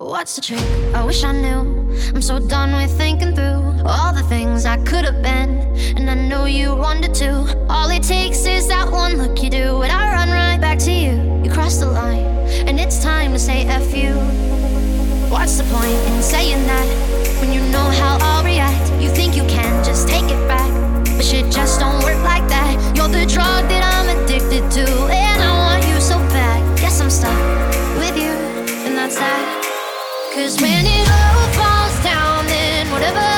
What's the trick? I wish I knew. I'm so done with thinking through all the things I could have been. And I know you wanted to. All it takes is that one look you do, and I run right back to you. You cross the line, and it's time to say F you. What's the point in saying that when you know how I'll react? You think you can just take it back, but shit just don't work like that. You're the drug that I'm addicted to, and I want you so bad. Guess I'm stuck with you, and that's that. Cause when it all falls down, then whatever.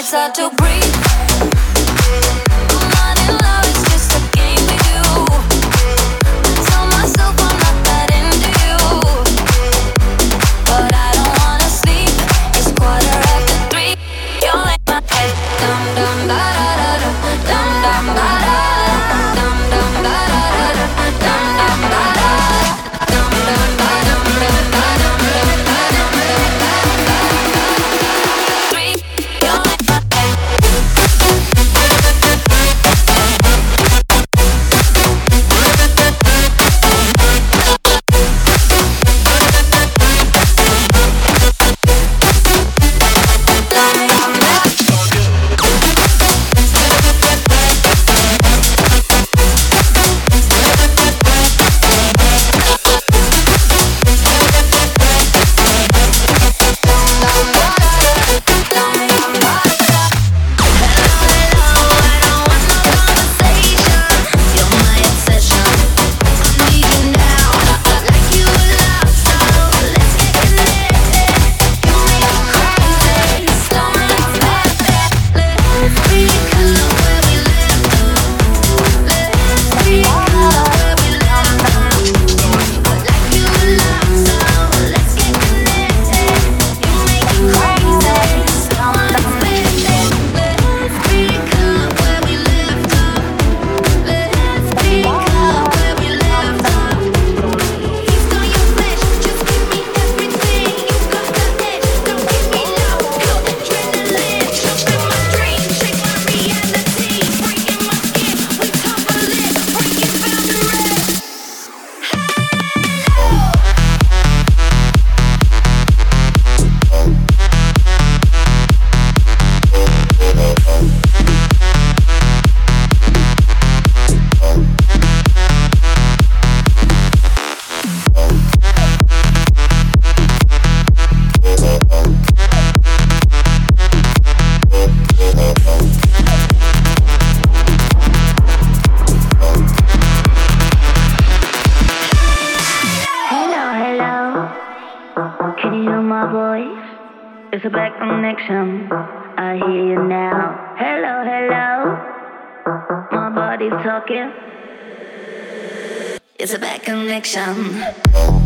it's are too There's a bad connection. I hear you now. Hello, hello. My body's talking. It's a bad connection.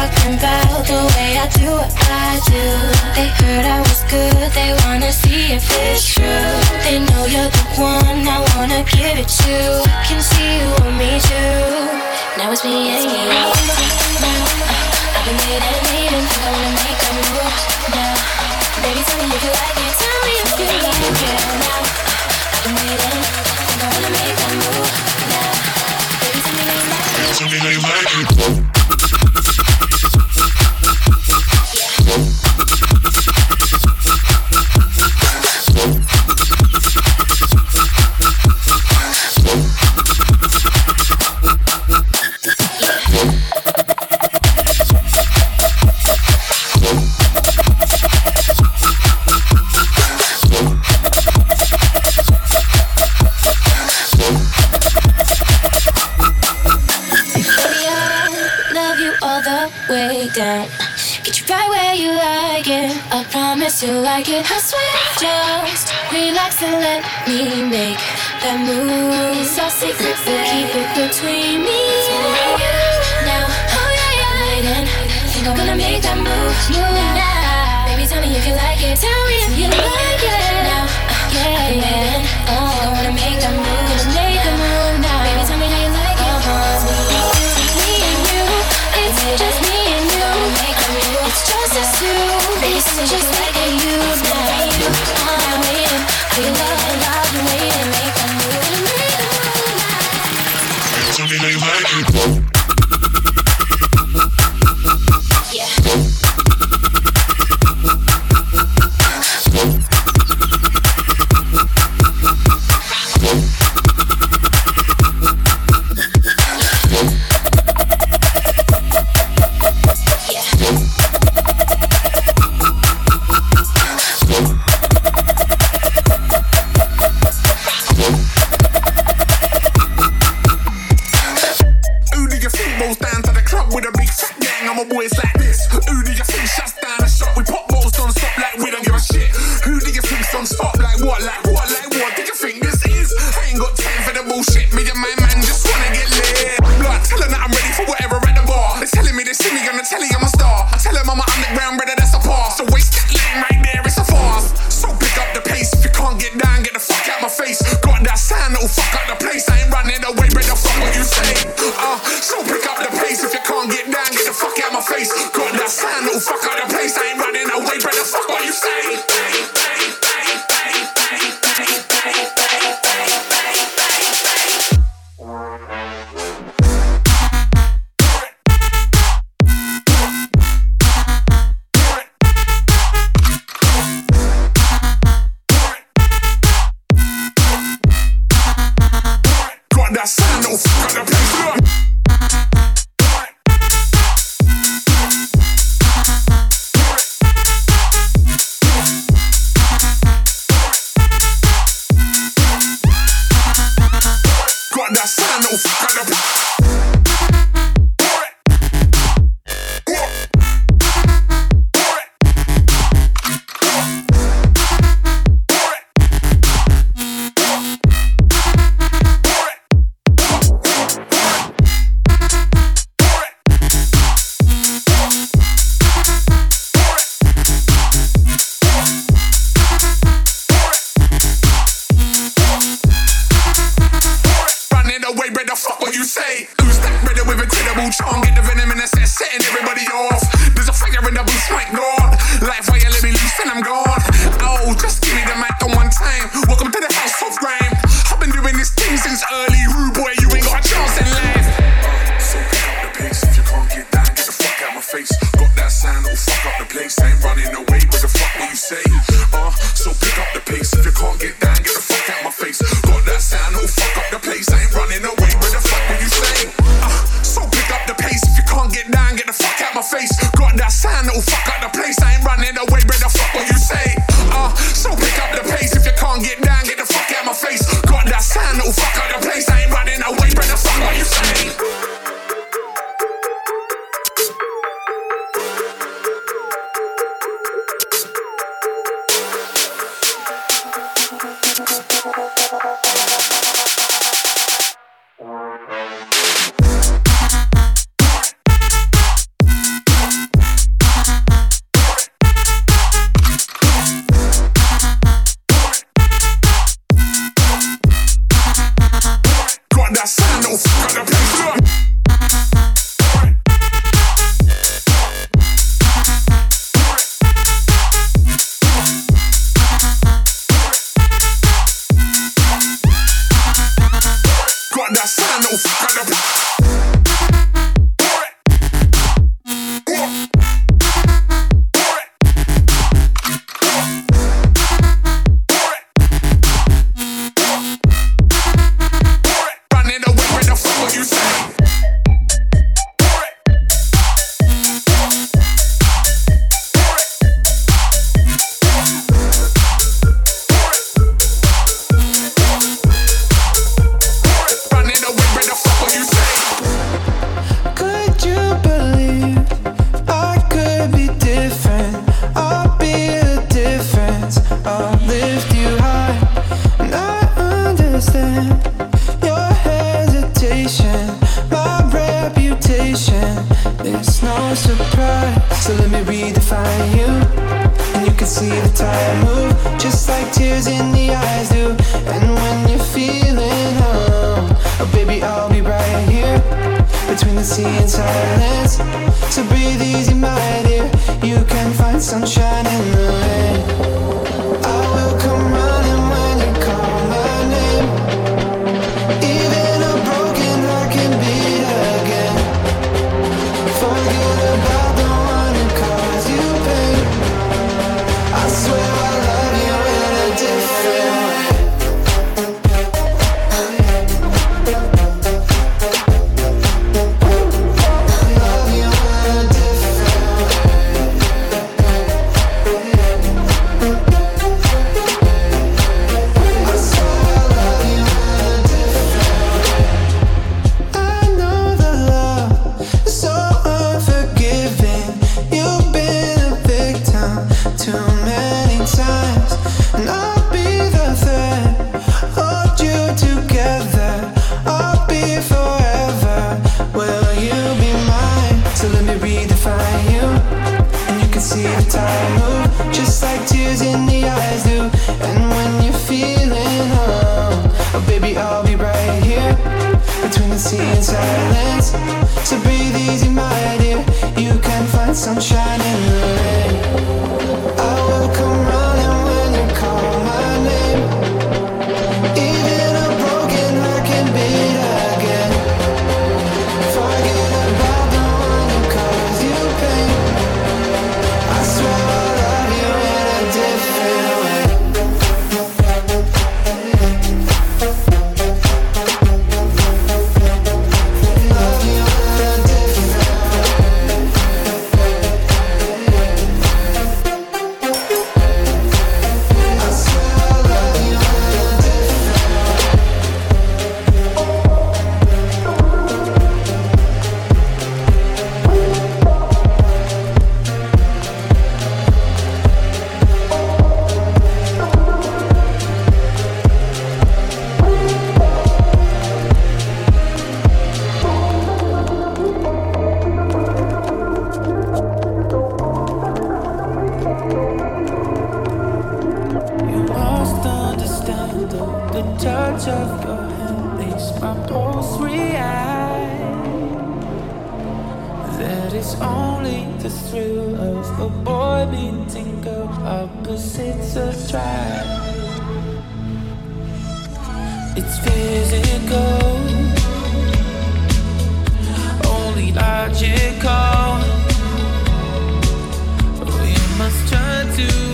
talking about the way I do what I do. They heard I was good, they wanna see if it's true. They know you're the one I wanna give it to. I can see you on me too. Now it's me and you. Uh, uh, I've been waiting, waiting, I wanna make a move now. Baby, tell me if you like it, tell me if you like it now. Uh, I've been waiting, think to make a move now. Baby, tell me if you like it. Tell me if you like it. That move. It's our secret, so keep it between me and you. Now, oh yeah, yeah, waiting. Think I'm gonna make that move, move now. Baby, tell me if you like it. Tell me if you like it. Now, uh, yeah, yeah. Oh, I wanna make that move, way better fuck face. Got that sign that'll fuck up of a boy meeting girl, opposites attract. It's physical, only logical. We must try to.